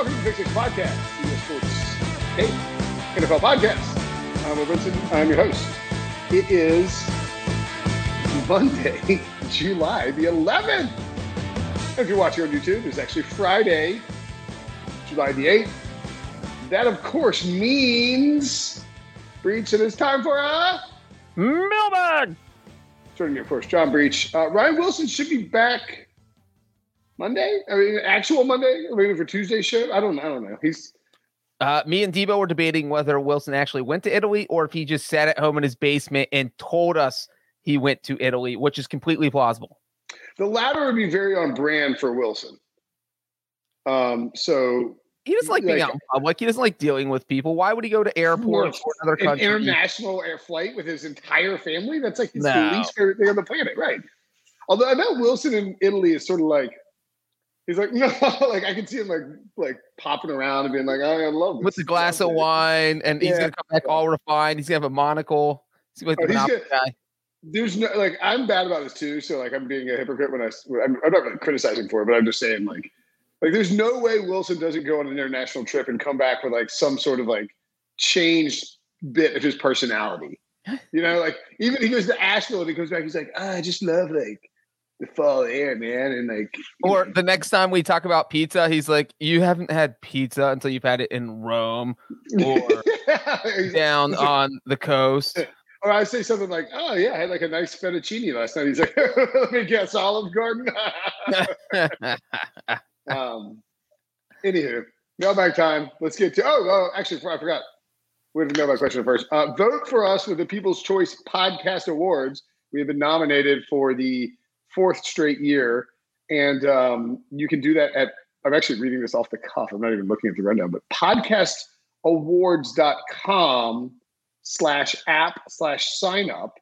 Welcome to the Podcast, the Sports Tape NFL Podcast. I'm Will Brinson. I'm your host. It is Monday, July the 11th. If you're watching on YouTube, it's actually Friday, July the 8th. That, of course, means, Breech, and it is time for a Mailbag. Joining me, of course, John Breech. Uh, Ryan Wilson should be back Monday. I mean, actual Monday, or maybe for Tuesday's show. I don't. I don't know. He's Uh, me and Debo were debating whether Wilson actually went to Italy or if he just sat at home in his basement and told us he went to Italy, which is completely plausible. the latter would be very on brand for Wilson. Um. So He doesn't like being Like- out in public. He doesn't like dealing with people. Why would he go to airports for another an country? international air flight with his entire family. That's like his No. least favorite thing on the planet, right? Although I bet Wilson in Italy is sort of like he's like no, like I can see him like like popping around and being like I love with this. a glass of wine, and he's gonna come back all refined. He's gonna have a monocle. He's like Oh, the he's guy. There's no like I'm bad about this too, so like I'm being a hypocrite when I I'm, I'm not really criticizing for it, but I'm just saying like like there's no way Wilson doesn't go on an international trip and come back with like some sort of like changed bit of his personality. You know, like even he goes to Asheville and he comes back, he's like, "Ah, I just love like fall air, man, and like Or the next time we talk about pizza, he's like, "You haven't had pizza until you've had it in Rome or down on the coast." or I say something like, "Oh yeah, I had like a nice fettuccine last night." He's like, "Let me guess, Olive Garden." um, anywho, mailbag time. Let's get to. Oh, oh actually, I forgot. We have a mailbag question first. Uh, vote for us with the People's Choice Podcast Awards. We have been nominated for the fourth straight year, and um, you can do that at. I'm actually reading this off the cuff. I'm not even looking at the rundown, but podcastawards.com slash app slash sign up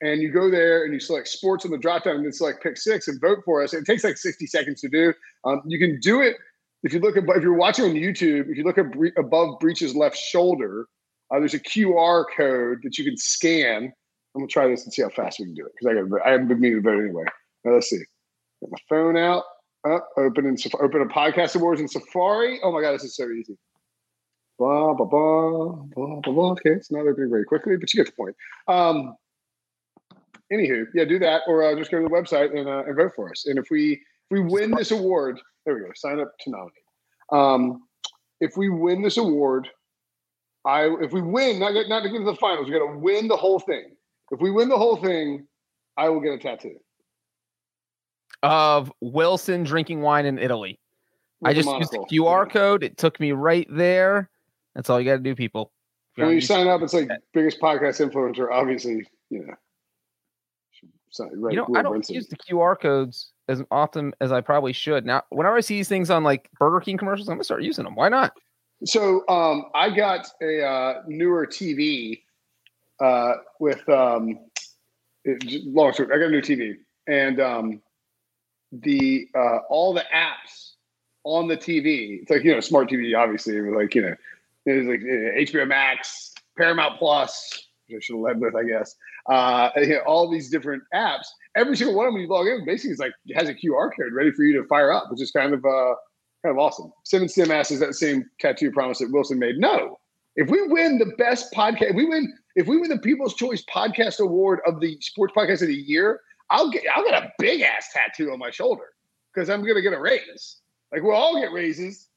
and you go there and you select sports on the drop down and then select pick six and vote for us. It takes like 60 seconds to do. Um, you can do it if you look at if you're watching on YouTube, if you look bre- above Breech's left shoulder, uh, there's a QR code that you can scan. I'm gonna try this and see how fast we can do it because I got I haven't been meaning to vote anyway. Now, let's see. Get my phone out. Open Saf- open a podcast awards in Safari. Oh my god, this is so easy. Blah blah blah blah blah blah. Okay, it's not opening very quickly, but you get the point. Um, anywho, yeah, do that, or uh, just go to the website and, uh, and vote for us. And if we if we win this award, there we go. Sign up to nominate. Um, if we win this award, I if we win, not not to get to the finals, we got to win the whole thing. If we win the whole thing, I will get a tattoo. Of Wilson drinking wine in Italy. with I the just used the. QR code. It took me right there. That's all you got to do, people. When you sign up, it's like biggest podcast influencer. Obviously, you know. sign- Right, you know, I don't use the QR codes as often as I probably should. Now, whenever I see these things on like Burger King commercials, I'm gonna start using them. Why not? So um, I got a uh, newer TV uh, with um, it, long story. I got a new TV, and um, the uh, all the apps on the TV. It's like you know, smart TV, obviously. Like you know, there's like uh, HBO Max, Paramount Plus. Which I should have led with, I guess. Uh, you know, all these different apps. Every single one of them, you log in, basically, it's like has a QR code ready for you to fire up, which is kind of uh, kind of awesome. Sim and Sim asks, is that same tattoo promise that Wilson made? No. If we win the best podcast, we win, if we win the People's Choice Podcast Award of the Sports Podcast of the Year, I'll get I'll get a big ass tattoo on my shoulder because I'm gonna get a raise. Like we'll all get raises.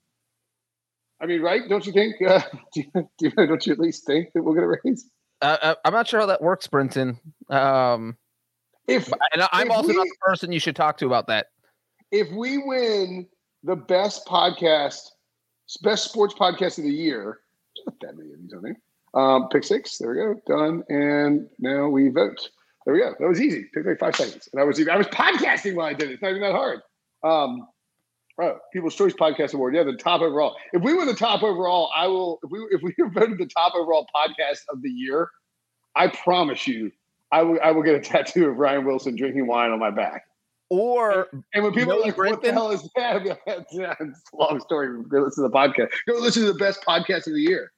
I mean, right? Don't you think? Uh, do you, do you, don't you at least think that we'll get a raise? Uh, uh, I'm not sure how that works, Brenton. Um, If and I'm If also not the person you should talk to about that. if we win the best podcast, best sports podcast of the year, not that many of these on there. Um, pick six. There we go. Done. And now we vote. There we go. That was easy. It took like five seconds, and I was even, I was podcasting while I did it. It's not even that hard. Um, oh, People's Choice Podcast Award. Yeah, the top overall. If we were the top overall, I will. If we if we were voted the top overall podcast of the year, I promise you, I will I will get a tattoo of Ryan Wilson drinking wine on my back. Or And when people are like, "What the hell is that?" I'll yeah, a long story. Go listen to the podcast. Go listen to the best podcast of the year.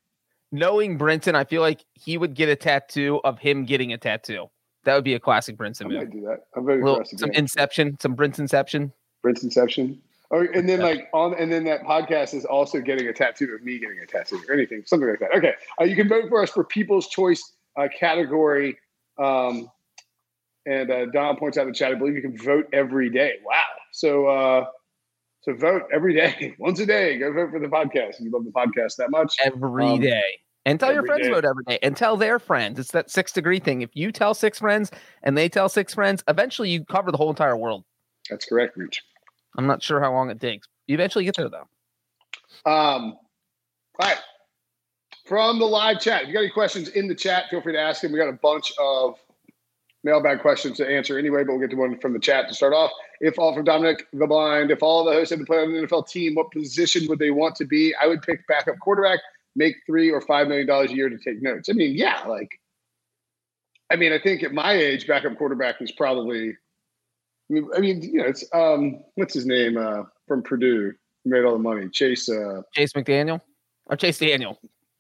knowing Brenton, I feel like he would get a tattoo of him getting a tattoo. That would be a classic Brinson I move. might do that. I'm very Little, some. Inception, some Brinson Inception. Prince Inception. Oh, and then like on, and then that podcast is also getting a tattoo of me getting a tattoo or anything, something like that. Okay, uh, you can vote for us for People's Choice uh, category. Um, and uh, Don points out in the chat, I believe you can vote every day. Wow! So, uh, so vote every day, once a day. Go vote for the podcast. If you love the podcast that much, every day, Um, And tell your friends day. about every day and tell their friends. It's that six degree thing. If you tell six friends and they tell six friends, eventually you cover the whole entire world. that's correct, Reach. I'm not sure how long it takes. You eventually get there though. Um, all right. From the live chat, if you got any questions in the chat, feel free to ask them. We got a bunch of mailbag questions to answer anyway, but we'll get to one from the chat to start off. If all from Dominic the Blind, if all the hosts had to play on an NFL team, what position would they want to be? I would pick backup quarterback, make three or five million dollars a year to take notes. I mean, yeah, like, I mean, I think at my age, backup quarterback is probably. I mean, I mean, you know, it's um, what's his name uh, from Purdue? Who made all the money? Chase. Uh, Chase McDaniel or Chase Daniel.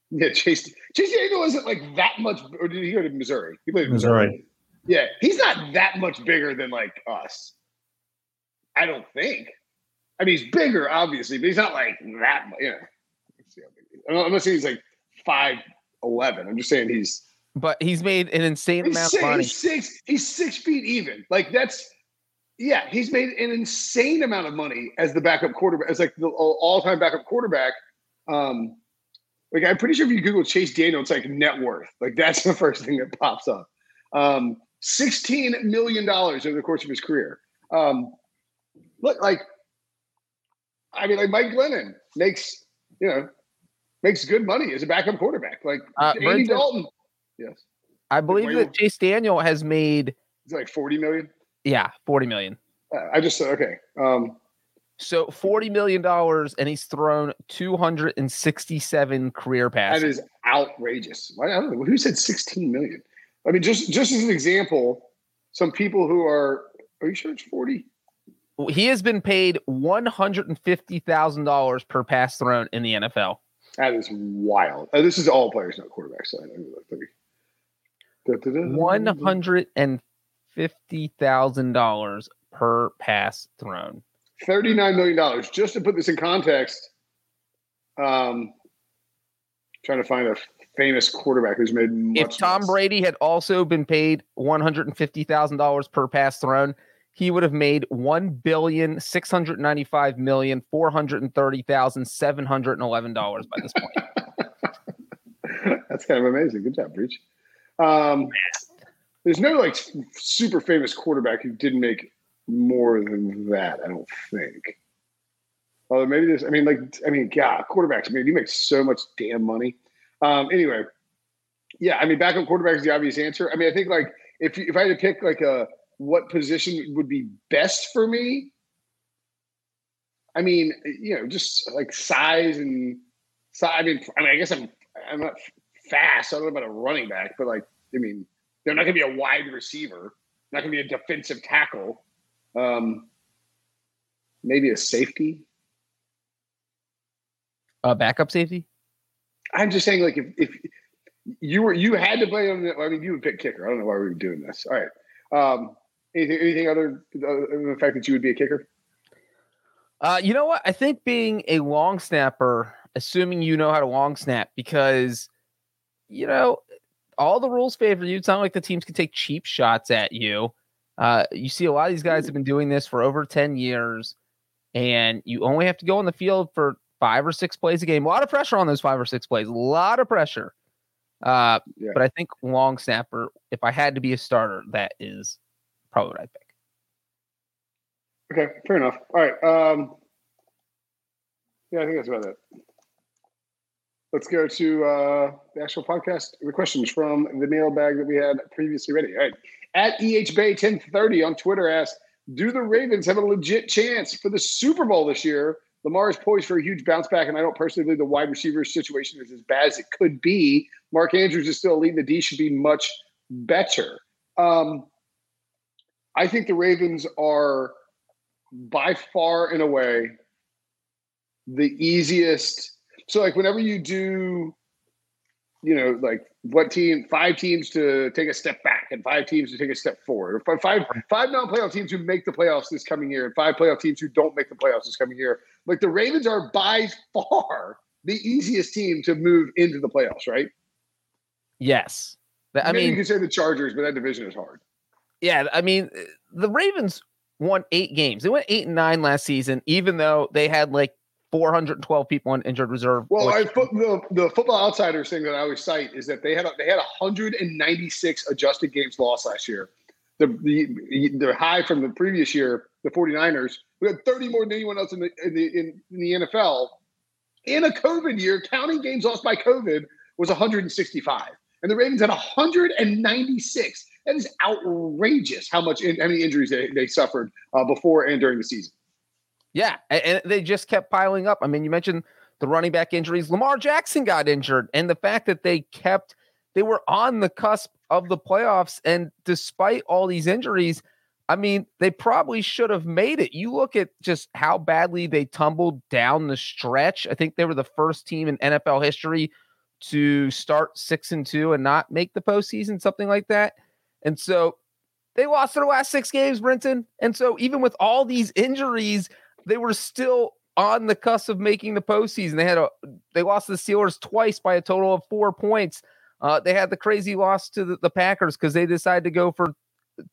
yeah, Chase Chase Daniel isn't like that much. Or did he go to Missouri? He played in Missouri. Yeah, he's not that much bigger than like us. I don't think. I mean, he's bigger, obviously, but he's not like that. mu- You know, Let's see how big he is. I'm not- saying he's like five eleven. I'm just saying he's But he's made an insane amount six, of money. he's six. He's six feet even. Like that's yeah. He's made an insane amount of money as the backup quarterback, as like the all time backup quarterback. Um, like I'm pretty sure if you Google Chase Daniel, it's like net worth. Like that's the first thing that pops up. Um, Sixteen million dollars over the course of his career. Um, look, like I mean, like Mike Glennon makes you know makes good money as a backup quarterback. Like Uh, Andy Dalton, yes, I believe that. Chase Daniel has made it's like forty million. yeah, 40 million. Uh, I just said okay. Um, So 40 million dollars and he's thrown 267 career passes. That is outrageous. Why, I don't know who said sixteen million. I mean, just just as an example, some people who are. Are you sure it's forty? he has been paid $150,000 per pass thrown in the NFL. That is wild. Uh, this is all players, not quarterbacks. So let me look. Let me- Da, da, da, da, One hundred and fifty thousand dollars per pass thrown. $39 million. Just to put this in context, um, trying to find a famous quarterback who's made If Tom less. Brady had also been paid one hundred and fifty thousand dollars per pass thrown, he would have made one billion six hundred ninety-five million four hundred and thirty thousand seven hundred and eleven dollars by this point. That's kind of amazing. Good job, Breech. Um, there's no like super famous quarterback who didn't make more than that. I don't think. Although maybe there's, I mean, like, I mean, God, quarterbacks. I mean, you make so much damn money. Um, anyway, yeah, I mean, backup quarterback is the obvious answer. I mean, I think like if if I had to pick like a what position would be best for me, I mean, you know, just like size and size. I mean, I mean, I guess I'm I'm not fast. I don't know about a running back, but like, I mean, they're not going to be a wide receiver. Not going to be a defensive tackle. Um, maybe a safety. Uh, backup safety. I'm just saying, like, if, if you were you had to play on the, I mean, you would pick kicker. I don't know why we were doing this. All right. Um, anything anything other than the fact that you would be a kicker? Uh, you know what? I think being a long snapper, assuming you know how to long snap, because you know all the rules favor you. It's not like the teams can take cheap shots at you. Uh, you see a lot of these guys have been doing this for over ten years, and you only have to go on the field for five or six plays a game. A lot of pressure on those five or six plays. A lot of pressure. Uh, Yeah. but I think long snapper. If I had to be a starter, that is probably what I'd pick. Okay, fair enough. All right. Um, yeah, I think that's about it. Let's go to uh, the actual podcast. The questions from the mailbag that we had previously ready. All right. At EH Bay 1030 on Twitter asks, do the Ravens have a legit chance for the Super Bowl this year? Lamar is poised for a huge bounce back, and I don't personally believe the wide receiver situation is as bad as it could be. Mark Andrews is still leading the D, should be much better. Um, I think the Ravens are by far and away the easiest. So, like, whenever you do, you know, like what team, five teams to take a step back and five teams to take a step forward, or five five non-playoff teams who make the playoffs this coming year, and five playoff teams who don't make the playoffs this coming year. Like the Ravens are by far the easiest team to move into the playoffs, right? Yes. I Maybe mean, you can say the Chargers, but that division is hard. Yeah, I mean, eh, the Ravens won eight games. They went eight and nine last season, even though they had like 412 people on injured reserve. Well, I, the the Football Outsiders thing that I always cite is that they had they had 196 adjusted games lost last year. The, the the high from the previous year, the 49ers, we had 30 more than anyone else in the in the, in, in the NFL. In a COVID year, counting games lost by COVID was 165, and the Ravens had 196. That is outrageous how much how many injuries they, they suffered uh, before and during the season. Yeah, and they just kept piling up. I mean, you mentioned the running back injuries. Lamar Jackson got injured, and the fact that they kept they were on the cusp of the playoffs, and despite all these injuries, I mean, they probably should have made it. You look at just how badly they tumbled down the stretch. I think they were the first team in NFL history to start six and two and not make the postseason, something like that. And so they lost their last six games, Brinson. And so even with all these injuries, they were still on the cusp of making the postseason. They had a they lost the Steelers twice by a total of four points. Uh, they had the crazy loss to the, the Packers because they decided to go for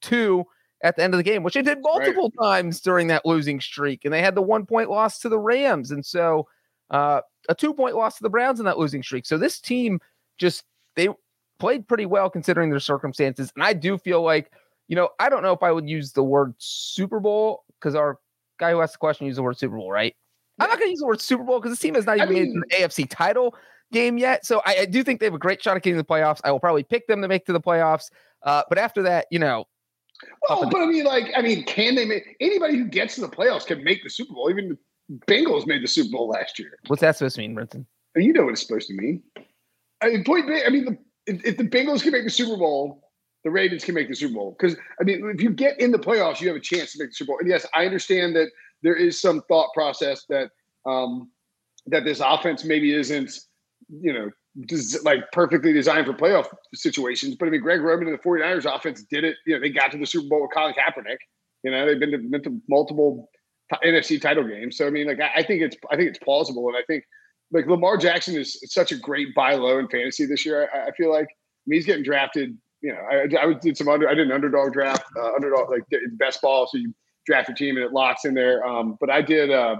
two at the end of the game, which they did multiple right. times during that losing streak. And they had the one point loss to the Rams. And so uh, a two point loss to the Browns in that losing streak. So this team just they played pretty well considering their circumstances. And I do feel like, you know, I don't know if I would use the word Super Bowl because our guy who asked the question used the word Super Bowl, right? Yeah. I'm not going to use the word Super Bowl because the team has not even I mean, made an AFC title game yet. So I, I, do think they have a great shot at getting the playoffs. I will probably pick them to make to the playoffs. Uh, but after that, you know. Well, but I mean, like, I mean, can they make anybody who gets to the playoffs can make the Super Bowl? Even the Bengals made the Super Bowl last year. What's that supposed to mean, Brenton? You know what it's supposed to mean. I mean, point. I mean, the if, if the Bengals can make the Super Bowl, the Ravens can make the Super Bowl. Because I mean, if you get in the playoffs, you have a chance to make the Super Bowl. And yes, I understand that there is some thought process that um, that this offense maybe isn't, you know, des- like perfectly designed for playoff situations. But I mean, Greg Roman and the 49ers offense did it. You know, they got to the Super Bowl with Colin Kaepernick. You know, they've been to, been to multiple t- NFC title games. So I mean, like I, I think it's I think it's plausible, and I think like Lamar Jackson is such a great buy low in fantasy this year. I, I feel like I mean, he's getting drafted. You know, I, I did some under. I did an underdog draft, uh, underdog like best ball. So you draft your team and it locks in there. Um, but I did. Uh,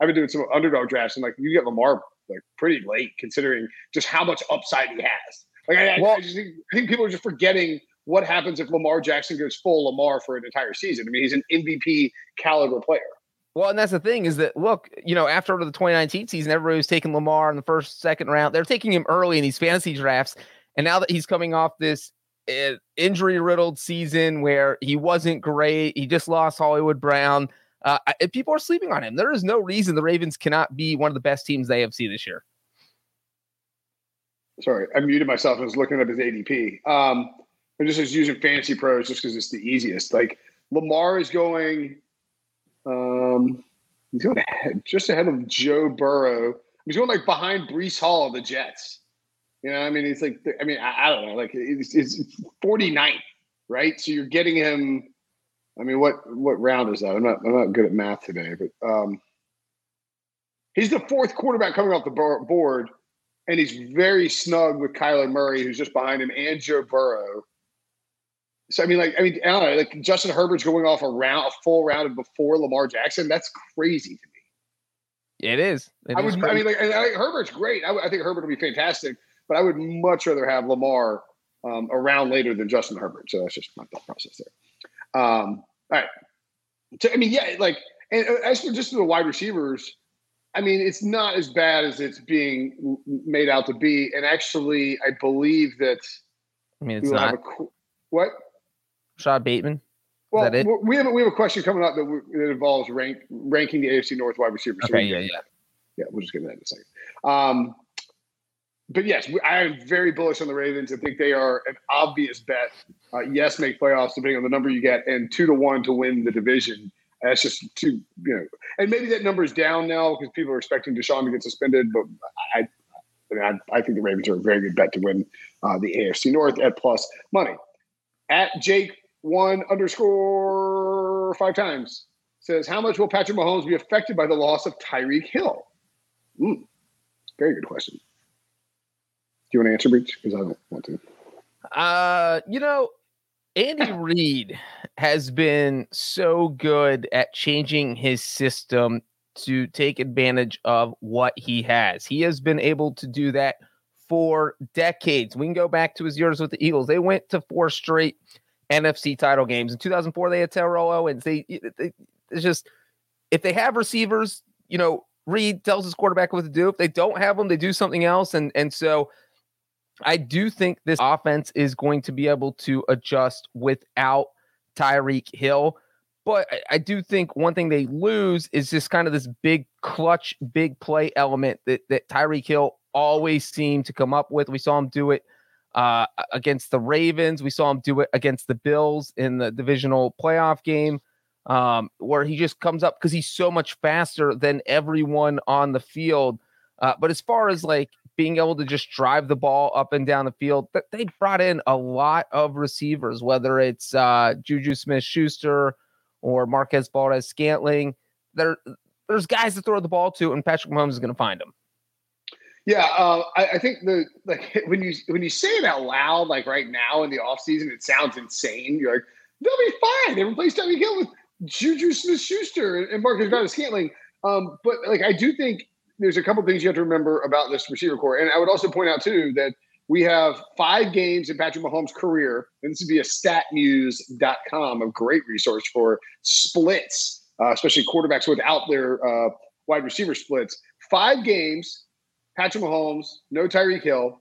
I've been doing some underdog drafts and like you get Lamar like pretty late considering just how much upside he has. Like I, well, I, just think, I think people are just forgetting what happens if Lamar Jackson goes full Lamar for an entire season. I mean, he's an MVP caliber player. Well, and that's the thing is that look, you know, after the 2019 season, everybody was taking Lamar in the first, second round. They're taking him early in these fantasy drafts, and now that he's coming off this uh, injury-riddled season where he wasn't great, he just lost Hollywood Brown. Uh, people are sleeping on him. There is no reason the Ravens cannot be one of the best teams they have seen this year. Sorry, I muted myself and was looking up his ADP. Um, I just using Fantasy Pros just because it's the easiest. Like Lamar is going um, he's going ahead, just ahead of Joe Burrow. He's going like behind Breece Hall of the Jets. You know, I mean, he's like, I mean, I, I don't know, like it's, it's 49th, right? So you're getting him. I mean, what what round is that? I'm not I'm not good at math today, but um, he's the fourth quarterback coming off the board, and he's very snug with Kyler Murray, who's just behind him, and Joe Burrow. So I mean, like I mean, I don't know, like Justin Herbert's going off a round, a full round before Lamar Jackson. That's crazy to me. It is. It I is would. Crazy. I mean, like I, Herbert's great. I, I, think Herbert will be fantastic, but I would much rather have Lamar um, around later than Justin Herbert. So that's just my thought process there. Um, all right. So I mean, yeah, like, and uh, as for just the wide receivers, I mean, it's not as bad as it's being made out to be. And actually, I believe that. I mean, it's not. A, what? Rashod Bateman. Well, we have a, we have a question coming up that, we, that involves rank, ranking the AFC North wide receivers. Okay, yeah, yeah, yeah. We'll just get that in a second. Um, but yes, I am very bullish on the Ravens. I think they are an obvious bet. Uh, yes, make playoffs depending on the number you get, and two to one to win the division. That's just too, you know, and maybe that number is down now because people are expecting Deshaun to get suspended. But I, I, mean, I, I think the Ravens are a very good bet to win uh, the AFC North at plus money. At Jake one underscore five times says, How much will Patrick Mahomes be affected by the loss of Tyreek Hill? Mm, very good question. Do you want to answer, Breech? Because I don't want to. Uh, you know, Andy Reid has been so good at changing his system to take advantage of what he has. He has been able to do that for decades. We can go back to his years with the Eagles. They went to four straight NFC title games. In 2004, they had Terrell Owens. They, they it's just if they have receivers, you know, Reid tells his quarterback what to do. If they don't have them, they do something else. And and so I do think this offense is going to be able to adjust without Tyreek Hill. But I, I do think one thing they lose is just kind of this big clutch, big play element that, that Tyreek Hill always seemed to come up with. We saw him do it uh, against the Ravens. We saw him do it against the Bills in the divisional playoff game, um, where he just comes up because he's so much faster than everyone on the field. Uh, but as far as like being able to just drive the ball up and down the field, they brought in a lot of receivers, whether it's uh, Juju Smith Schuster or Marquez Valdes Scantling. There, there's guys to throw the ball to, and Patrick Mahomes is going to find them. Yeah, uh, I, I, think the like when you when you say it out loud, like right now in the off season, it sounds insane. You're like, they'll be fine. They replaced Tyreek Hill with Juju Smith Schuster and Marquez Scantling. Um, but like I do think there's a couple things you have to remember about this receiver core. And I would also point out too that we have five games in Patrick Mahomes' career, and this would be a statmuse.com, a great resource for splits, uh, especially quarterbacks without their uh, wide receiver splits. Five games Patrick Mahomes, no Tyreek Hill,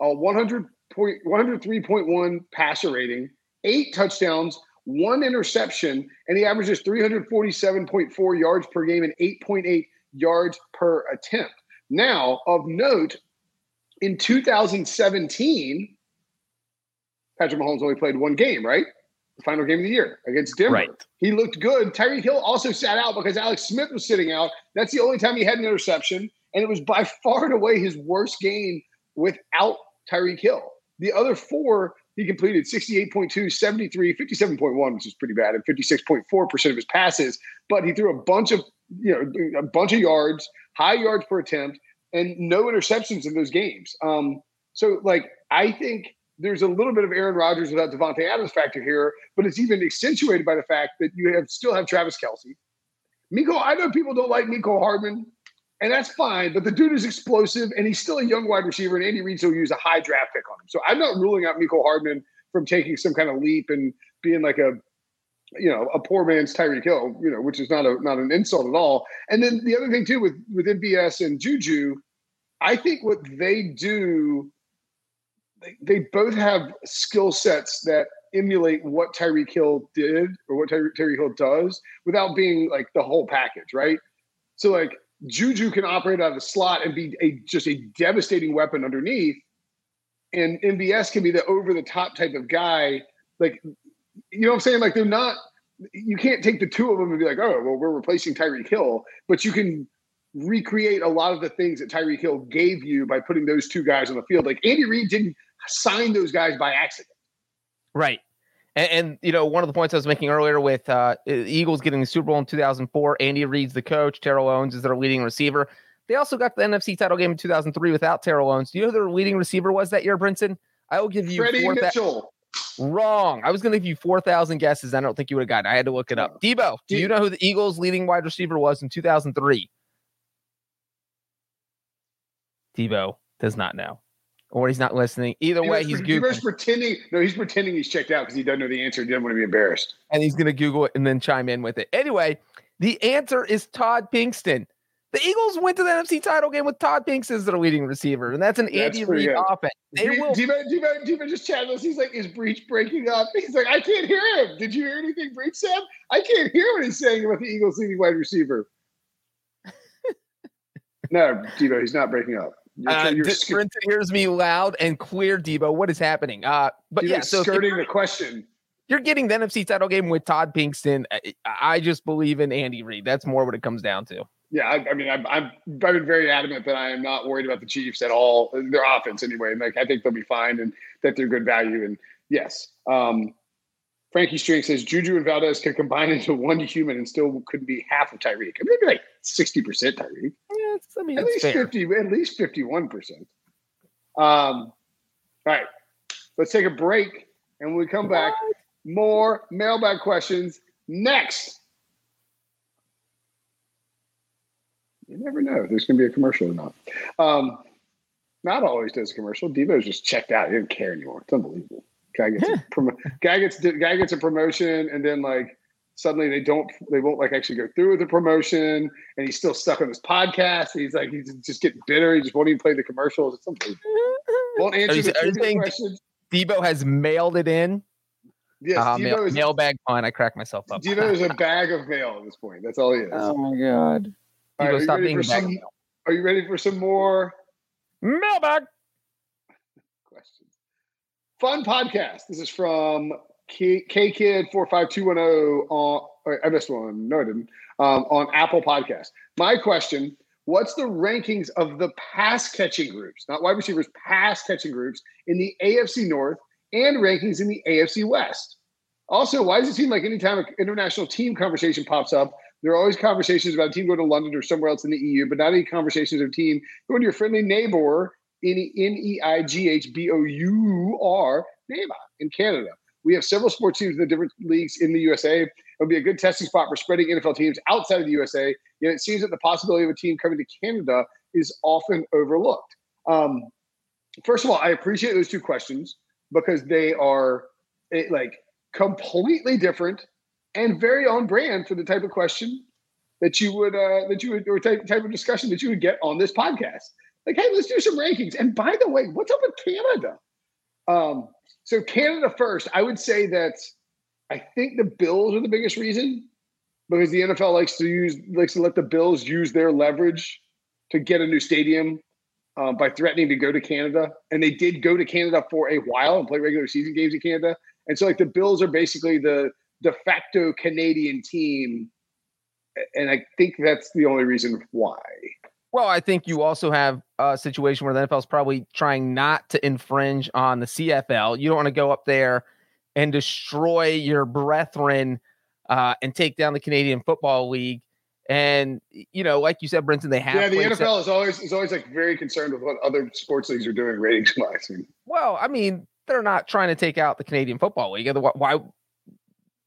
a 100 point, 103.1 passer rating, eight touchdowns, one interception, and he averages 347.4 yards per game and 8.8 yards per attempt. Now, of note, in 2017, Patrick Mahomes only played one game, right? The final game of the year against Denver. Right. He looked good. Tyreek Hill also sat out because Alex Smith was sitting out. That's the only time he had an interception and it was by far and away his worst game without Tyreek Hill. The other four, he completed 68.2, 73, 57.1, which is pretty bad, and 56.4% of his passes. But he threw a bunch of, you know, a bunch of yards, high yards per attempt, and no interceptions in those games. Um, so, like, I think there's a little bit of Aaron Rodgers without Davante Adams factor here, but it's even accentuated by the fact that you have still have Travis Kelce. Mecole, I know people don't like Mecole Hardman and that's fine. But the dude is explosive, and he's still a young wide receiver. And Andy Reid will use a high draft pick on him. So I'm not ruling out Mecole Hardman from taking some kind of leap and being like a, you know, a poor man's Tyreek Hill. You know, which is not a not an insult at all. And then the other thing too with with MVS and Juju, I think what they do, they, they both have skill sets that emulate what Tyreek Hill did or what Tyreek Hill does without being like the whole package, right? So like Juju can operate out of the slot and be a just a devastating weapon underneath. And MVS can be the over the top type of guy. Like, you know what I'm saying? Like, they're not, you can't take the two of them and be like, oh, well, we're replacing Tyreek Hill, but you can recreate a lot of the things that Tyreek Hill gave you by putting those two guys on the field. Like, Andy Reid didn't sign those guys by accident. Right. And, and, you know, one of the points I was making earlier with uh, Eagles getting the Super Bowl in 2004, Andy Reid's the coach, Terrell Owens is their leading receiver. They also got the NFC title game in 2003 without Terrell Owens. Do you know who their leading receiver was that year, Brinson? I will give you Freddie four Mitchell. Wrong. I was going to give you 4,000 guesses. I don't think you would have gotten I had to look it up. Debo, do you know who the Eagles' leading wide receiver was in 2003? Debo does not know or he's not listening. Either he way, he's Googling. He's pretending. No, he's pretending he's checked out because he doesn't know the answer. He doesn't want to be embarrassed. And he's going to Google it and then chime in with it. Anyway, the answer is Todd Pinkston. The Eagles went to the NFC title game with Todd Pinks as their leading receiver, and that's an that's Andy Reid offense. They will. Diva, Diva, Diva just chatted us. He's like, "Is Breech breaking up?" He's like, "I can't hear him." Did you hear anything Breech said? I can't hear what he's saying about the Eagles' leading wide receiver. no, Diva, he's not breaking up. You're, uh, you're sc- hears me loud and clear, Debo. What is happening? Uh, but yeah, so skirting the question. You're getting the NFC title game with Todd Pinkston. I, I just believe in Andy Reid. That's more what it comes down to. Yeah, I, I mean, I've, I've, I've been very adamant that I am not worried about the Chiefs at all. Their offense, anyway. Like I think they'll be fine and that they're good value. And yes, um, Frankie String says Juju and Valdes can combine into one human and still couldn't be half of Tyreek. I mean, maybe like sixty percent Tyreek. Yeah, I mean, at least fair. fifty, at least fifty-one percent. Um, all right, let's take a break, and when we come back, more mailbag questions next. You never know if there's going to be a commercial or not. Um, not always does a commercial. Debo's just checked out. He didn't care anymore. It's unbelievable. Guy gets a prom- guy gets guy gets a promotion, and then like suddenly they don't they won't like actually go through with the promotion, and he's still stuck on this podcast. He's like he's just getting bitter. He just won't even play the commercials. It's unbelievable. Won't answer the questions. Debo has mailed it in. Yes, uh, mail, is, mailbag fine. I crack myself up. Debo is a bag of mail at this point. That's all he is. Oh my god. All right, stop being some, Are you ready for some more mailbag questions? Fun podcast. This is from K, Kid four five two one zero on. I missed one. No, I didn't. Um, on Apple Podcast. My question: What's the rankings of the pass catching groups, not wide receivers, pass catching groups in the AFC North and rankings in the AFC West? Also, why does it seem like anytime an international team conversation pops up, there are always conversations about a team going to London or somewhere else in the EU, but not any conversations of team going to your friendly neighbor in N E I G H B O U R, NEIGHBOR in Canada. We have several sports teams in the different leagues in the USA. It would be a good testing spot for spreading NFL teams outside of the USA. Yet it seems that the possibility of a team coming to Canada is often overlooked. Um, first of all, I appreciate those two questions because they are it, like completely different and very on brand for the type of question that you would uh, that you would or type, type of discussion that you would get on this podcast. Like, hey, let's do some rankings. And by the way, what's up with Canada? Um, so Canada first, I would say that I think the Bills are the biggest reason because the NFL likes to use likes to let the Bills use their leverage to get a new stadium uh, by threatening to go to Canada, and they did go to Canada for a while and play regular season games in Canada. And so, like the Bills are basically the de facto Canadian team. And I think that's the only reason why. Well, I think you also have a situation where the NFL is probably trying not to infringe on the CFL. You don't want to go up there and destroy your brethren uh, and take down the Canadian Football League. And you know, like you said, Brinson, they have. Yeah, the NFL set- is always is always like very concerned with what other sports leagues are doing ratings wise. Well, I mean, they're not trying to take out the Canadian Football League. Why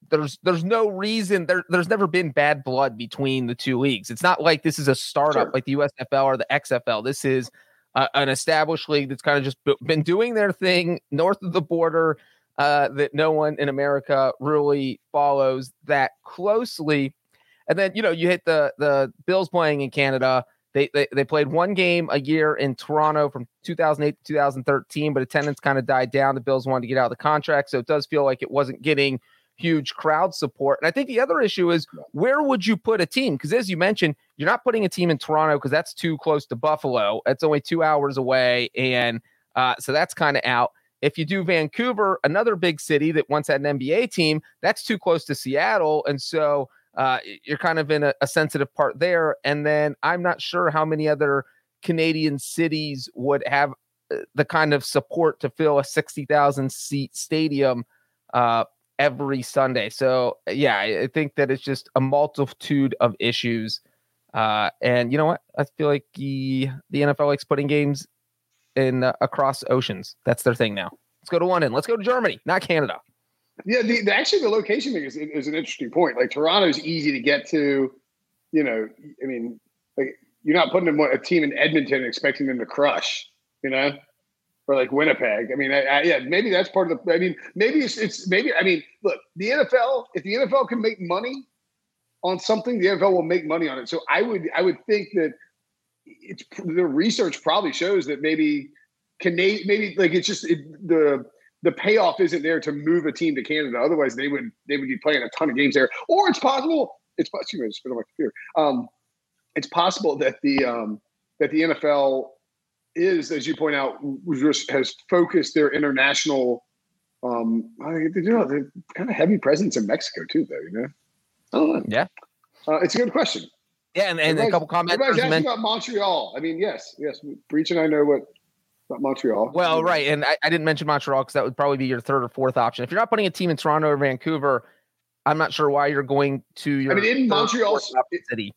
there's there's no reason there there's never been bad blood between the two leagues. It's not like this is a startup sure. like the USFL or the XFL. This is uh, an established league that's kind of just been doing their thing north of the border uh, that no one in America really follows that closely. And then you know you hit the the Bills playing in Canada. They, they, they played one game a year in Toronto from 2008 to 2013, but attendance kind of died down. The Bills wanted to get out of the contract, so it does feel like it wasn't getting huge crowd support. And I think the other issue is where would you put a team? Because as you mentioned, you're not putting a team in Toronto because that's too close to Buffalo. It's only two hours away. And uh, so that's kind of out. If you do Vancouver, another big city that once had an NBA team, that's too close to Seattle. And so uh, you're kind of in a, a sensitive part there. And then I'm not sure how many other Canadian cities would have uh, the kind of support to fill a 60,000 seat stadium uh, every Sunday. So yeah, I think that it's just a multitude of issues. Uh, and you know what? I feel like the the NFL likes putting games in uh, across oceans. That's their thing now. Let's go to London. Let's go to Germany, not Canada. Yeah, the, the actually the location thing is, is an interesting point. Like Toronto is easy to get to. You know, I mean, like you're not putting a team in Edmonton expecting them to crush. You know, or like Winnipeg. I mean, I, I, yeah, maybe that's part of the. I mean, maybe it's, it's maybe. I mean, look, the NFL. If the NFL can make money on something, the NFL will make money on it. So I would I would think that it's the research probably shows that maybe Canada maybe like it's just it, the the payoff isn't there to move a team to Canada. Otherwise, they would they would be playing a ton of games there. Or it's possible it's possible. Excuse me, on my computer. Um, it's possible that the um, that the NFL is, as you point out, has focused their international. Um, they do they kind of heavy presence in Mexico too, though. You know. I don't know. Yeah. Uh, it's a good question. Yeah, and, and a couple comments. Everybody's asking about Montreal. I mean, yes, yes. Breech and I know what about Montreal. Well, right, and I, I didn't mention Montreal because that would probably be your third or fourth option. If you're not putting a team in Toronto or Vancouver, I'm not sure why you're going to your. I mean, in Montreal city.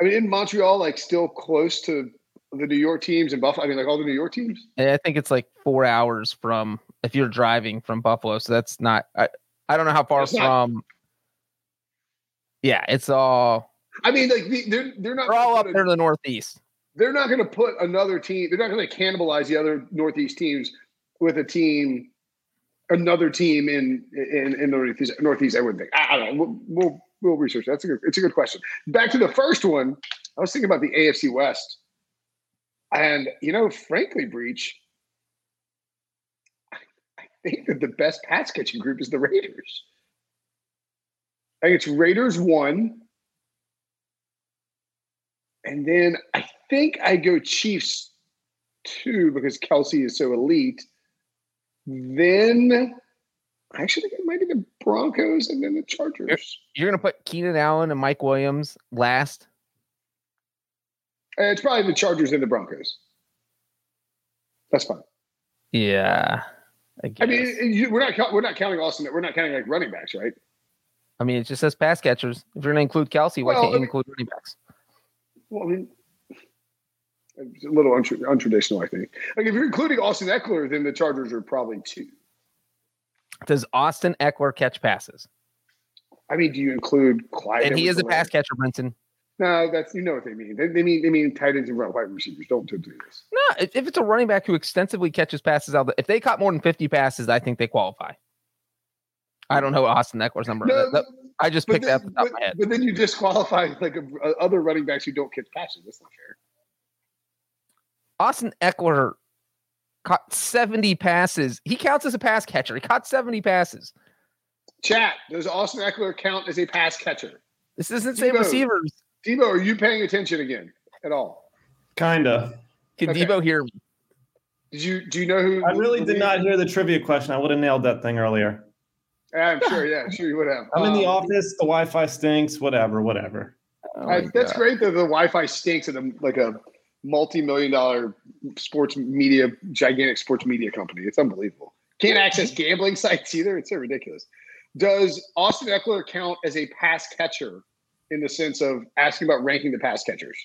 I mean, in Montreal, like still close to the New York teams and Buffalo. I mean, like all the New York teams. And I think it's like four hours from if you're driving from Buffalo. So that's not. I, I don't know how far from. Not, yeah, it's all. I mean, like they're they're not. They're all up there in the Northeast. They're not going to put another team. They're not going to cannibalize the other Northeast teams with a team, another team in in in the Northeast. Northeast, I wouldn't think. I, I don't know. We'll, we'll we'll research. That's a good. It's a good question. Back to the first one. I was thinking about the AFC West, and you know, frankly, Breech. I think that the best pass catching group is the Raiders. I think it's Raiders one. And then I think I go Chiefs two because Kelce is so elite. Then I actually think it might be the Broncos and then the Chargers. You're, you're going to put Keenan Allen and Mike Williams last? Uh, it's probably the Chargers and the Broncos. That's fine. Yeah. I, I mean, we're not we're not counting Austin. We're not counting like running backs, right? I mean, it just says pass catchers. If you're going to include Kelce, why well, can't you I mean, include running backs? Well, I mean, it's a little untra- untraditional, I think. Like if you're including Austin Ekeler, then the Chargers are probably two. Does Austin Ekeler catch passes? I mean, do you include Clyde? And he is a pass catcher, Brinson. No, that's you know what they mean. They, they mean they mean tight ends and wide receivers. Don't do this. No, if, it's a running back who extensively catches passes out, if they caught more than fifty passes, I think they qualify. I don't know Austin Ekeler's number. No, that, that, I just picked then, that up but, my head. But then you disqualify like a, a, uh, other running backs who don't catch passes. That's not fair. Austin Ekeler caught 70 passes. He counts as a pass catcher. He caught 70 passes. Chat, does Austin Ekeler count as a pass catcher? This isn't say receivers. Debo, are you paying attention again at all? Kinda. Can okay. Debo hear me? Did you do you know who? I really did not hear the trivia question. I would have nailed that thing earlier. I'm sure. Yeah, sure you would have. I'm um, in the um, office. The Wi-Fi stinks. Whatever. Whatever. Oh I, that's great that the Wi-Fi stinks at a, like a multi-million dollar sports media, gigantic sports media company. It's unbelievable. Can't access gambling sites either. It's so ridiculous. Does Austin Ekeler count as a pass catcher in the sense of asking about ranking the pass catchers?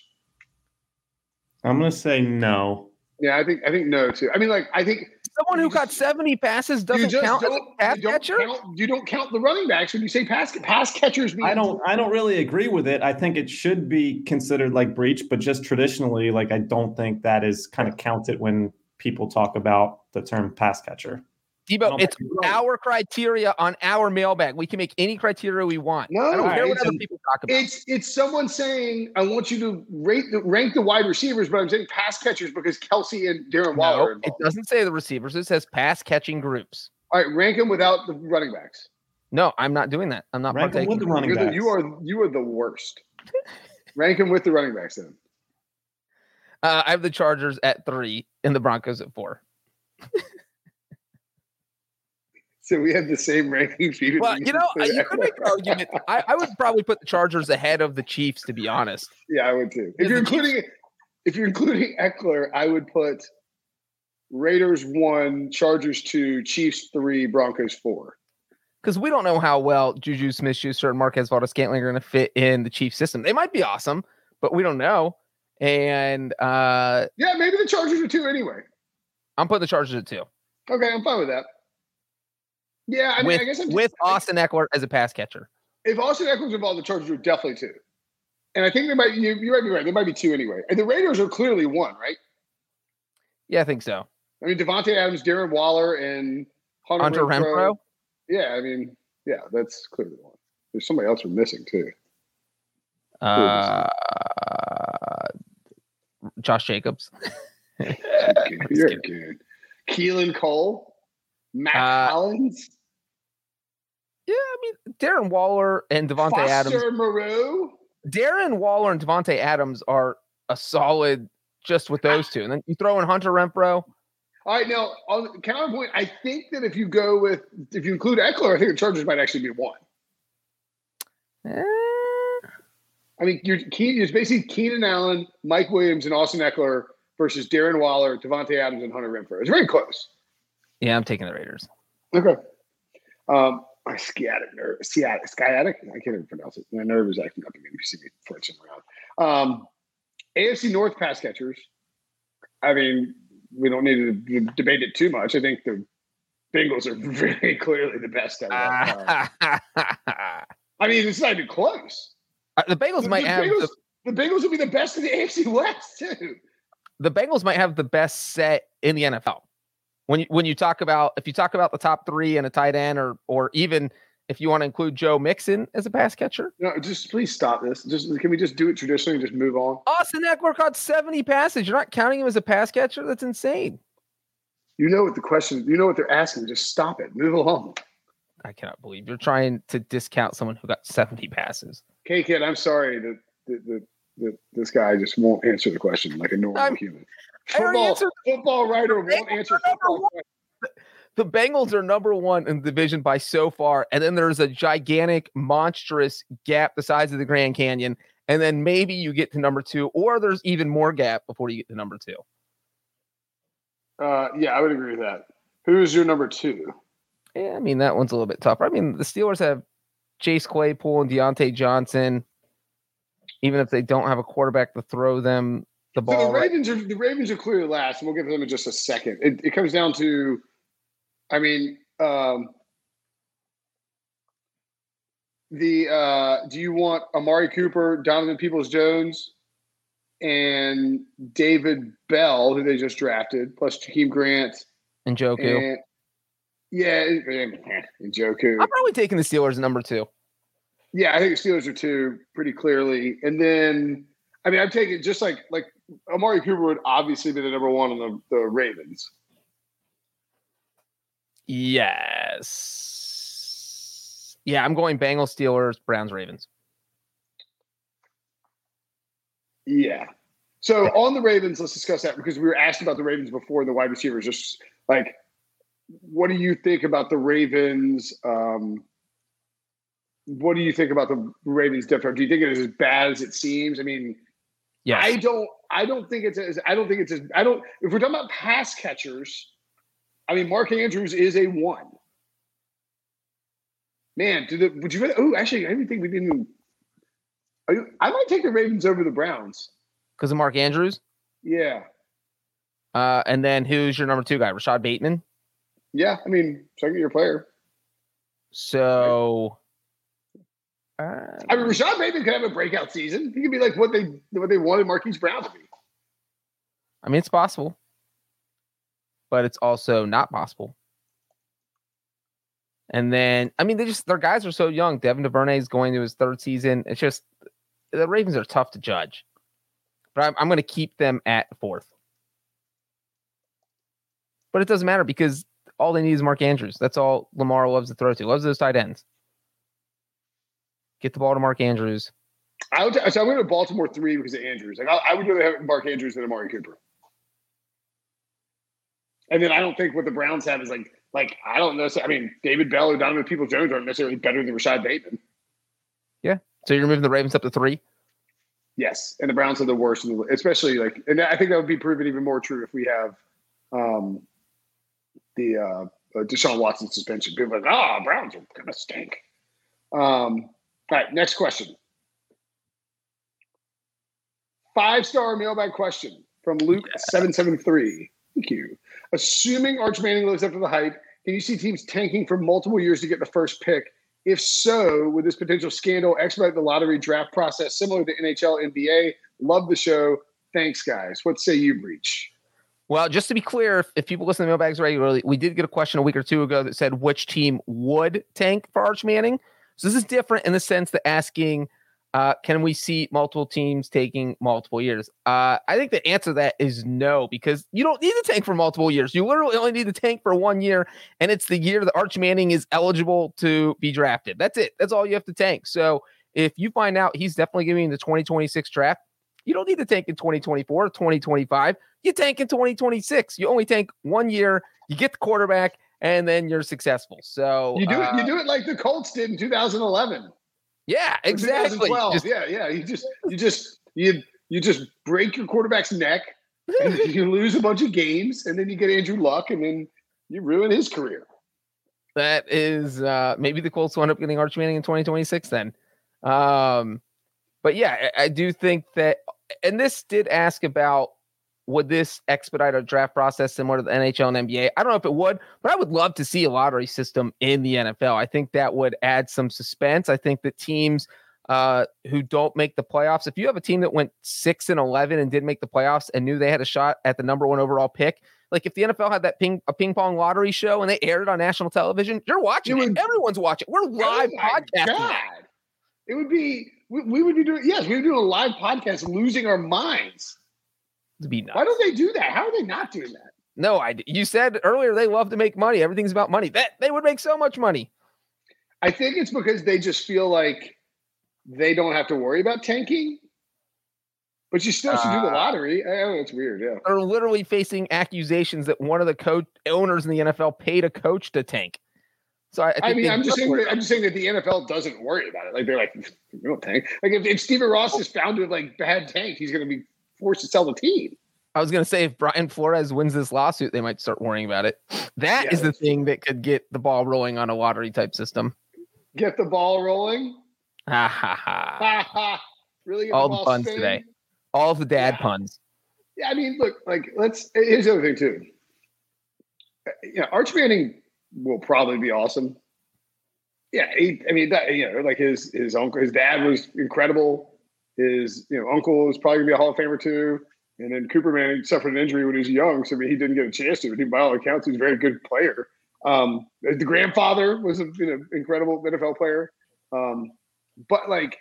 I'm gonna say no. Yeah, I think I think no too. I mean, like I think someone who caught 70 passes doesn't count as a pass you catcher. Count, you don't count the running backs when you say pass pass catchers. I don't I don't really agree with it. I think it should be considered like Breech, but just traditionally, like I don't think that is kind of counted when people talk about the term pass catcher. Debo, it's our criteria on our mailbag. We can make any criteria we want. No, I don't care what other people talk about. It's it's someone saying, I want you to rate the, rank the wide receivers, but I'm saying pass catchers because Kelce and Darren Waller. No, it doesn't say the receivers. It says pass catching groups. All right, rank them without the running backs. No, I'm not doing that. I'm not rank them with the running You're backs. The, you are you are the worst. rank them with the running backs then. Uh, I have the Chargers at three and the Broncos at four. So we have the same ranking. Well, you know, you could make an argument. I, I, would probably put the Chargers ahead of the Chiefs, to be honest. Yeah, I would too. If you're including, Chiefs, if you're including Ekeler, I would put Raiders one, Chargers two, Chiefs three, Broncos four. Because we don't know how well Juju Smith-Schuster and Marquez Valdes-Scantling are going to fit in the Chiefs system. They might be awesome, but we don't know. And uh yeah, maybe the Chargers are two anyway. I'm putting the Chargers at two. Okay, I'm fine with that. Yeah, I mean, with, I guess I'm just, with Austin Ekeler as a pass catcher. If Austin Ekeler's involved, the Chargers are definitely two. And I think there might you, you might be right. There might be two anyway. And the Raiders are clearly one, right? Yeah, I think so. I mean, Davante Adams, Darren Waller, and Hunter, Hunter Renfrow. Yeah, I mean, yeah, that's clearly one. There's somebody else we're missing too. Uh, Josh Jacobs. You're good. Keelan Cole, Matt uh, Collins. Yeah, I mean Darren Waller and Davante Foster Adams. Moreau. Darren Waller and Davante Adams are a solid just with those two, and then you throw in Hunter Renfrow. All right, now on counterpoint, I think that if you go with if you include Ekeler, I think the Chargers might actually be one. Eh. I mean, you're it's basically Keenan Allen, Mike Williams, and Austin Ekeler versus Darren Waller, Davante Adams, and Hunter Renfrow. It's very close. Yeah, I'm taking the Raiders. Okay. Um, my sciatic nerve, sciatic, sciatic. I can't even pronounce it. My nerve is acting up again. If you see me flinching around. Um, AFC North pass catchers. I mean, we don't need to debate it too much. I think the Bengals are very clearly the best at that. I mean, it's not even close. Uh, the Bengals the, might the have Bengals, the, the Bengals will be the best in the AFC West too. The Bengals might have the best set in the NFL. When you when you talk about if you talk about the top three and a tight end, or or even if you want to include Joe Mixon as a pass catcher. No, just please stop this. Just can we just do it traditionally and just move on? Austin Ekeler caught 70 passes. You're not counting him as a pass catcher? That's insane. You know what the question, you know what they're asking. Just stop it. Move along. I cannot believe you're trying to discount someone who got 70 passes. Okay, kid, I'm sorry that, that, that, that, this guy just won't answer the question like a normal I'm, human. Football, football writer won't answer football the Bengals are number one in the division by so far, and then there's a gigantic, monstrous gap the size of the Grand Canyon, and then maybe you get to number two, or there's even more gap before you get to number two. Uh, yeah, I would agree with that. Who's your number two? Yeah, I mean that one's a little bit tougher. I mean the Steelers have Chase Claypool and Diontae Johnson. Even if they don't have a quarterback to throw them the ball, so the Ravens are the Ravens are clearly last, and we'll get to them in just a second. It, it comes down to I mean, um, the uh, do you want Amari Cooper, Donovan Peoples Jones, and David Bell, who they just drafted, plus Jakeem Grant and Njoku? And, yeah, and, and Njoku. I'm probably taking the Steelers number two. Yeah, I think the Steelers are two pretty clearly, and then I mean, I'm taking just like like Amari Cooper would obviously be the number one on the, the Ravens. Yes. Yeah, I'm going Bengals, Steelers, Browns, Ravens. Yeah. So on the Ravens, let's discuss that because we were asked about the Ravens before and the wide receivers. Just like, what do you think about the Ravens? Um, what do you think about the Ravens different? Do you think it is as bad as it seems? I mean, yes. I don't. I don't think it's as. I don't think it's as. I don't. If we're talking about pass catchers, I mean, Mark Andrews is a one. Man, do the, would you? Really oh, actually, I didn't think we didn't. You, I might take the Ravens over the Browns because of Mark Andrews. Yeah. Uh, and then who's your number two guy? Rashod Bateman. Yeah, I mean, second year player. So. Uh, I mean, Rashod Bateman could have a breakout season. He could be like what they what they wanted Marquise Brown to be. I mean, it's possible but it's also not possible. And then, I mean, they just their guys are so young. Devin Duvernay is going to his third season. It's just the Ravens are tough to judge, but I'm, I'm going to keep them at fourth. But it doesn't matter because all they need is Mark Andrews. That's all Lamar loves to throw to. Loves those tight ends. Get the ball to Mark Andrews. I would. So I'm going to Baltimore three because of Andrews. Like I, I would rather have Mark Andrews than Amari Cooper. And then I don't think what the Browns have is like like I don't know. I mean, David Bell or Donovan People Jones aren't necessarily better than Rashod Bateman. Yeah. So you're moving the Ravens up to three. Yes, and the Browns are the worst, the, especially like, and I think that would be proven even more true if we have um, the uh, uh, Deshaun Watson suspension. People are like, ah, oh, Browns are gonna stink. Um, all right, next question. Five star mailbag question from Luke seven seven three. Thank you. Assuming Arch Manning lives up to the hype, can you see teams tanking for multiple years to get the first pick? If so, would this potential scandal expedite the lottery draft process similar to NHL, NBA? Love the show. Thanks, guys. What say you, Breech? Well, just to be clear, if, if people listen to mailbags regularly, we did get a question a week or two ago that said which team would tank for Arch Manning. So this is different in the sense that asking Uh, can we see multiple teams taking multiple years? Uh, I think the answer to that is no, because you don't need to tank for multiple years. You literally only need to tank for one year, and it's the year that Arch Manning is eligible to be drafted. That's it. That's all you have to tank. So if you find out he's definitely giving the 2026 draft, you don't need to tank in 2024, 2025. You tank in 2026. You only tank one year. You get the quarterback, and then you're successful. So you do uh, it. You do it like the Colts did in 2011. Yeah, exactly. Just, yeah, yeah. You just you just you you just break your quarterback's neck and you lose a bunch of games, and then you get Andrew Luck, and then you ruin his career. That is uh maybe the Colts will end up getting Arch Manning in 2026 then. Um but yeah, I, I do think that and this did ask about would this expedite our draft process similar to the NHL and NBA? I don't know if it would, but I would love to see a lottery system in the NFL. I think that would add some suspense. I think that teams uh, who don't make the playoffs, if you have a team that went six and eleven and didn't make the playoffs and knew they had a shot at the number one overall pick, like if the NFL had that ping a ping pong lottery show and they aired it on national television, you're watching it. Would, Everyone's watching. We're live oh podcasting. It would be we, we would be doing yes, we would do a live podcast, losing our minds to be nuts. Why don't they do that? How are they not doing that? No, I. You said earlier they love to make money. Everything's about money. That they would make so much money. I think it's because they just feel like they don't have to worry about tanking. But you still should do the uh, lottery. I know it's weird. Yeah, they're literally facing accusations that one of the coach owners in the NFL paid a coach to tank. So I, I, I mean, I'm just saying. That, I'm just saying that the NFL doesn't worry about it. Like they're like, we don't tank. Like if, if Stephen Ross is found with like bad tank, he's going to be forced to sell the team. I was going to say if Brian Flores wins this lawsuit, they might start worrying about it. That yeah, is the thing that could get the ball rolling on a lottery type system. Get the ball rolling. Ha ha ha. Ha ha. Really? All the, the puns spinning? today. All of the dad yeah. puns. Yeah, I mean, look, like let's. Here's the other thing too. Uh, you know, Arch Manning will probably be awesome. Yeah, he, I mean, that, you know, like his his uncle, his dad was incredible. His you know uncle is probably gonna be a Hall of Famer too. And then Cooper Manning suffered an injury when he was young, so I mean, he didn't get a chance to. But he, by all accounts, he's a very good player. Um, the grandfather was an you know, incredible NFL player, um, but like,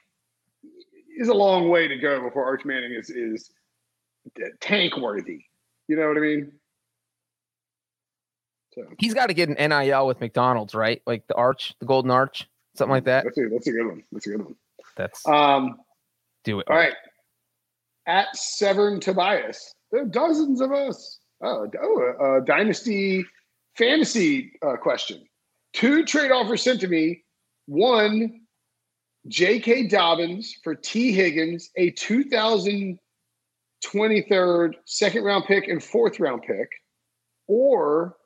is a long way to go before Arch Manning is is tank worthy. You know what I mean? So he's got to get an NIL with McDonald's, right? Like the Arch, the Golden Arch, something like that. That's a, that's a good one. That's a good one. That's um, do it. All right. At Severn Tobias. There are dozens of us. Oh, oh a, dynasty fantasy uh, question. Two trade offers sent to me. One, J.K. Dobbins for Tee Higgins, a 2023 second round pick and fourth round pick, or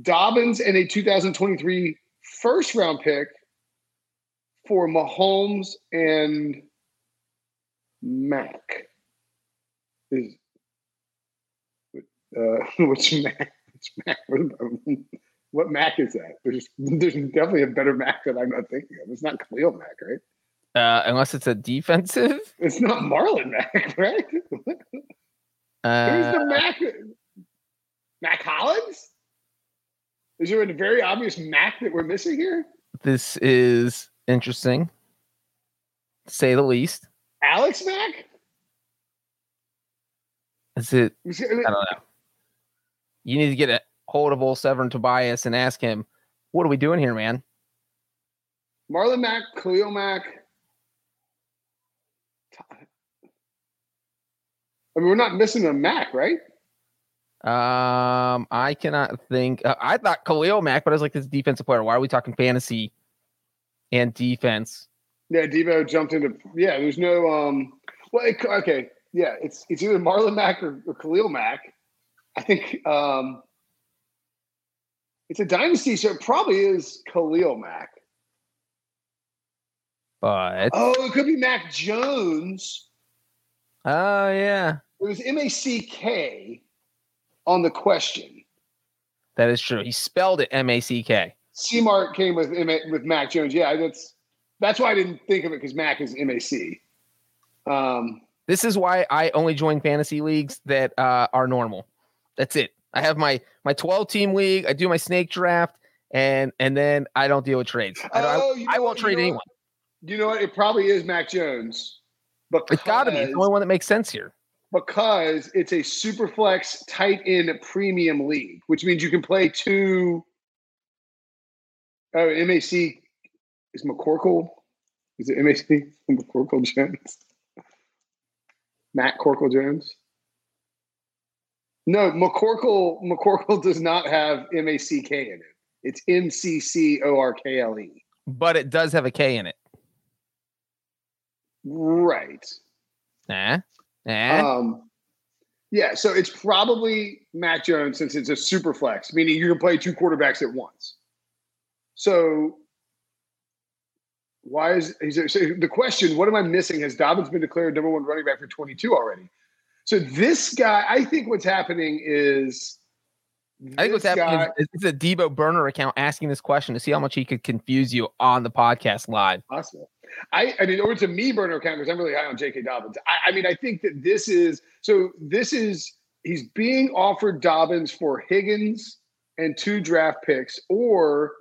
Dobbins and a 2023 first round pick for Mahomes and Mac is uh, which Mac? Mac? What Mac is that? There's there's definitely a better Mac that I'm not thinking of. It's not Khalil Mack, right? Uh, unless it's a defensive. It's not Marlon Mack, right? uh, Who's the Mac? Mack Hollins? Is there a very obvious Mac that we're missing here? This is interesting, say the least. Alex Mack? Is it? I don't know. You need to get a hold of old Severn Tobias and ask him, "What are we doing here, man?" Marlon Mack, Khalil Mack. I mean, we're not missing a Mac, right? Um, I cannot think. Uh, I thought Khalil Mack, but I was like, this defensive player. Why are we talking fantasy and defense? Yeah, Debo jumped into. Yeah, there's no. Um. Well, it, okay. Yeah, it's it's either Marlon Mack or, or Khalil Mack. I think um, it's a dynasty, so it probably is Khalil Mack. But oh, it could be Mac Jones. Oh yeah, it was M A C K on the question. That is true. He spelled it M A C K. C Mark came with with Mac Jones. Yeah, that's that's why I didn't think of it because Mac is MAC. Um, this is why I only join fantasy leagues that uh, are normal. That's it. I have my my 12 team league. I do my snake draft, and and then I don't deal with trades. I, oh, I, I won't trade anyone. You know what? It probably is Mac Jones. But It's got to be. It's the only one that makes sense here. Because it's a super flex tight end premium league, which means you can play two. Oh, MAC is McCorkle. Is it MAC McCorkle Jones? McCorkle Jones. No, McCorkle McCorkle does not have M A C K in it. It's M C C O R K L E. But it does have a K in it. Right. Eh? Eh? Um, yeah, so it's probably Mac Jones since it's a super flex, meaning you can play two quarterbacks at once. So why is he's so the question? What am I missing? Has Dobbins been declared number one running back for 22 already? So this guy, I think what's happening is I think what's this happening guy- is it's a Debo burner account asking this question to see how much he could confuse you on the podcast live. possible. I, I mean, or it's a me burner account because I'm really high on J.K. Dobbins. I, I mean, I think that this is so. This is he's being offered Dobbins for Higgins and two draft picks, or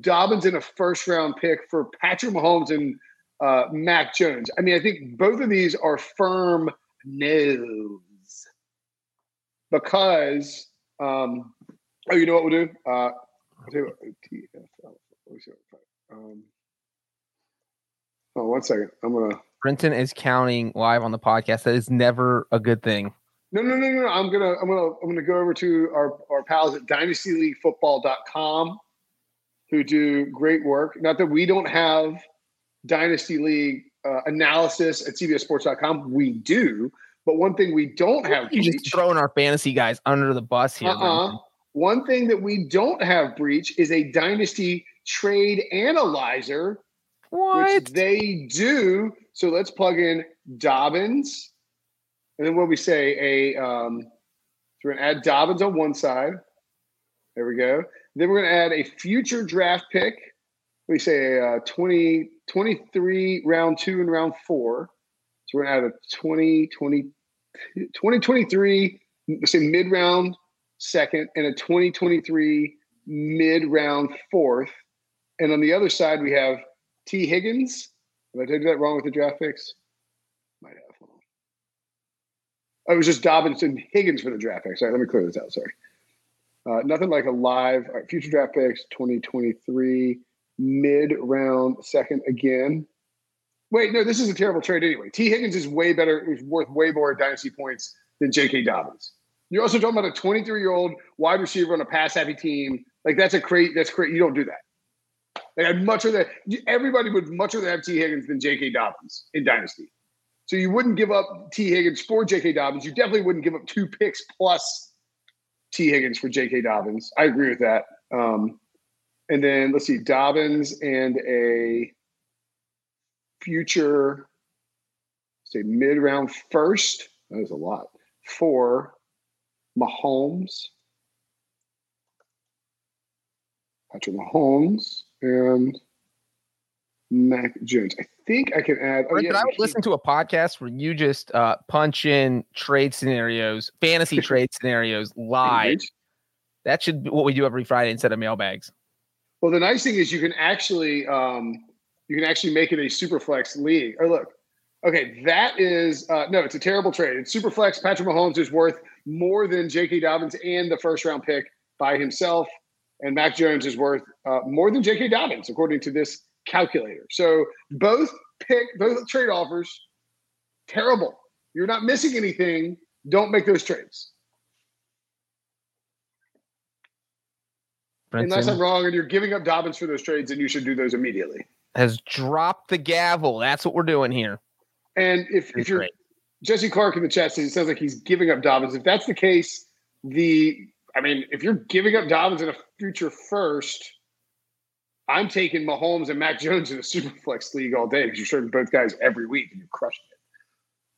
Dobbins in a first round pick for Patrick Mahomes and uh, Mac Jones. I mean, I think both of these are firm no's because. Um, oh, you know what we'll do? Uh, I'll tell you what, TFL. Um, Oh, one second. I'm gonna. Brinson is counting live on the podcast. That is never a good thing. No, no, no, no. I'm gonna. I'm gonna. I'm gonna go over to our our pals at DynastyLeagueFootball.com, who do great work. Not that we don't have Dynasty League uh, analysis at CBSSports.com. We do, but one thing we don't have. You just throwing our fantasy guys under the bus here. Uh-uh. One thing that we don't have, Breech, is a Dynasty Trade Analyzer What? which they do. So let's plug in Dobbins, and then what we say a. Um, so we're gonna add Dobbins on one side. There we go. Then we're gonna add a future draft pick. We say a uh, 20, 23 round two and round four. So we're gonna add a 20, 20, 2023, say mid round second, and a 2023 mid round fourth. And on the other side, we have Tee Higgins. Have I did that wrong with the draft picks? Might have. Oh, it was just Dobbins and Higgins for the draft picks. Sorry, let me clear this out. Sorry. Uh, nothing like a live all right, future draft picks 2023 mid round second again. Wait, no, this is a terrible trade anyway. Tee Higgins is way better, is worth way more dynasty points than J.K. Dobbins. You're also talking about a 23 year old wide receiver on a pass happy team. Like that's a great, that's great. You don't do that. Like I'd much rather everybody would much rather have Tee Higgins than J.K. Dobbins in Dynasty. So you wouldn't give up Tee Higgins for J.K. Dobbins. You definitely wouldn't give up two picks plus Tee Higgins for J.K. Dobbins. I agree with that. Um, and then let's see, Dobbins and a future, say mid round first. That was a lot for Mahomes. Patrick Mahomes and Mac Jones. I think I can add. Oh, yeah, I would listen to a podcast where you just uh, punch in trade scenarios, fantasy trade scenarios live. That should be what we do every Friday instead of mailbags. Well, the nice thing is you can actually um, you can actually make it a super flex league. Oh, look. Okay, that is uh, no, it's a terrible trade. It's super flex. Patrick Mahomes is worth more than J.K. Dobbins and the first round pick by himself, and Mac Jones is worth uh, more than J.K. Dobbins according to this calculator. So both pick both trade offers terrible. You're not missing anything. Don't make those trades unless Brinson I'm wrong and you're giving up Dobbins for those trades, and you should do those immediately. has dropped the gavel. That's what we're doing here. And if, if you're. Jesse Clark in the chat says it sounds like he's giving up Dobbins. If that's the case, the I mean, if you're giving up Dobbins in a future first, I'm taking Mahomes and Mac Jones in a Superflex league all day because you're starting both guys every week and you're crushing it.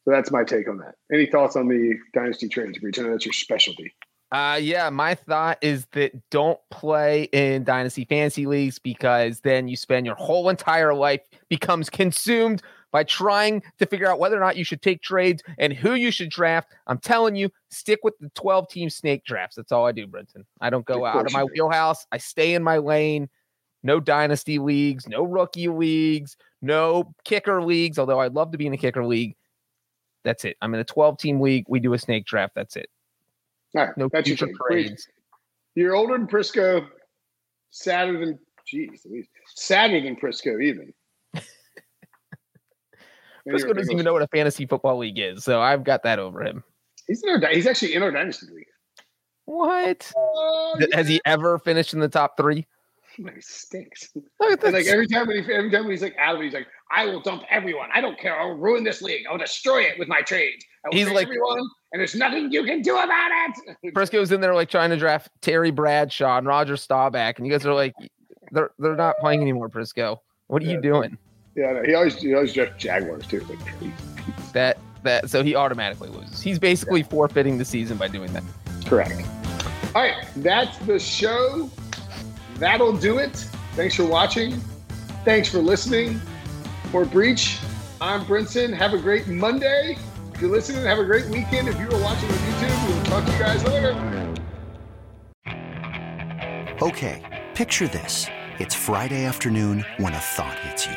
So that's my take on that. Any thoughts on the dynasty trades Breech? I know that's your specialty. Uh, yeah, my thought is that don't play in dynasty fantasy leagues because then you spend your whole entire life becomes consumed by trying to figure out whether or not you should take trades and who you should draft. I'm telling you, stick with the 12 team snake drafts. That's all I do, Brinson. I don't go out of my wheelhouse. I stay in my lane. no dynasty leagues, no rookie leagues, no kicker leagues. Although I'd love to be in a kicker league. That's it. I'm in a 12 team league. We do a snake draft. That's it. All right, No that's future. Trades. You're older than Prisco, sadder than geez, sadder than Prisco even. And you're Prisco a doesn't even know what a fantasy football league is, so I've got that over him. He's in our, he's actually in our dynasty league. What? Oh, Th- Has he ever finished in the top three? He stinks. Look at like every time when he every time when he's like out of it, he's like, I will dump everyone. I don't care. I'll ruin this league. I'll destroy it with my trades. I will He's like- everyone, and there's nothing you can do about it. Prisco's in there like trying to draft Terry Bradshaw and Roger Staubach, and you guys are like, they're they're not playing anymore, Prisco. What are Yeah. you doing? Yeah, no, he always he always drafts Jaguars too. Like, please. That that so he automatically loses. He's basically forfeiting the season by doing that. Correct. All right, that's the show. That'll do it. Thanks for watching. Thanks for listening. For Breech, I'm Brinson. Have a great Monday. If you're listening, have a great weekend. If you are watching on YouTube, we'll talk to you guys later. Okay, picture this. It's Friday afternoon when a thought hits you.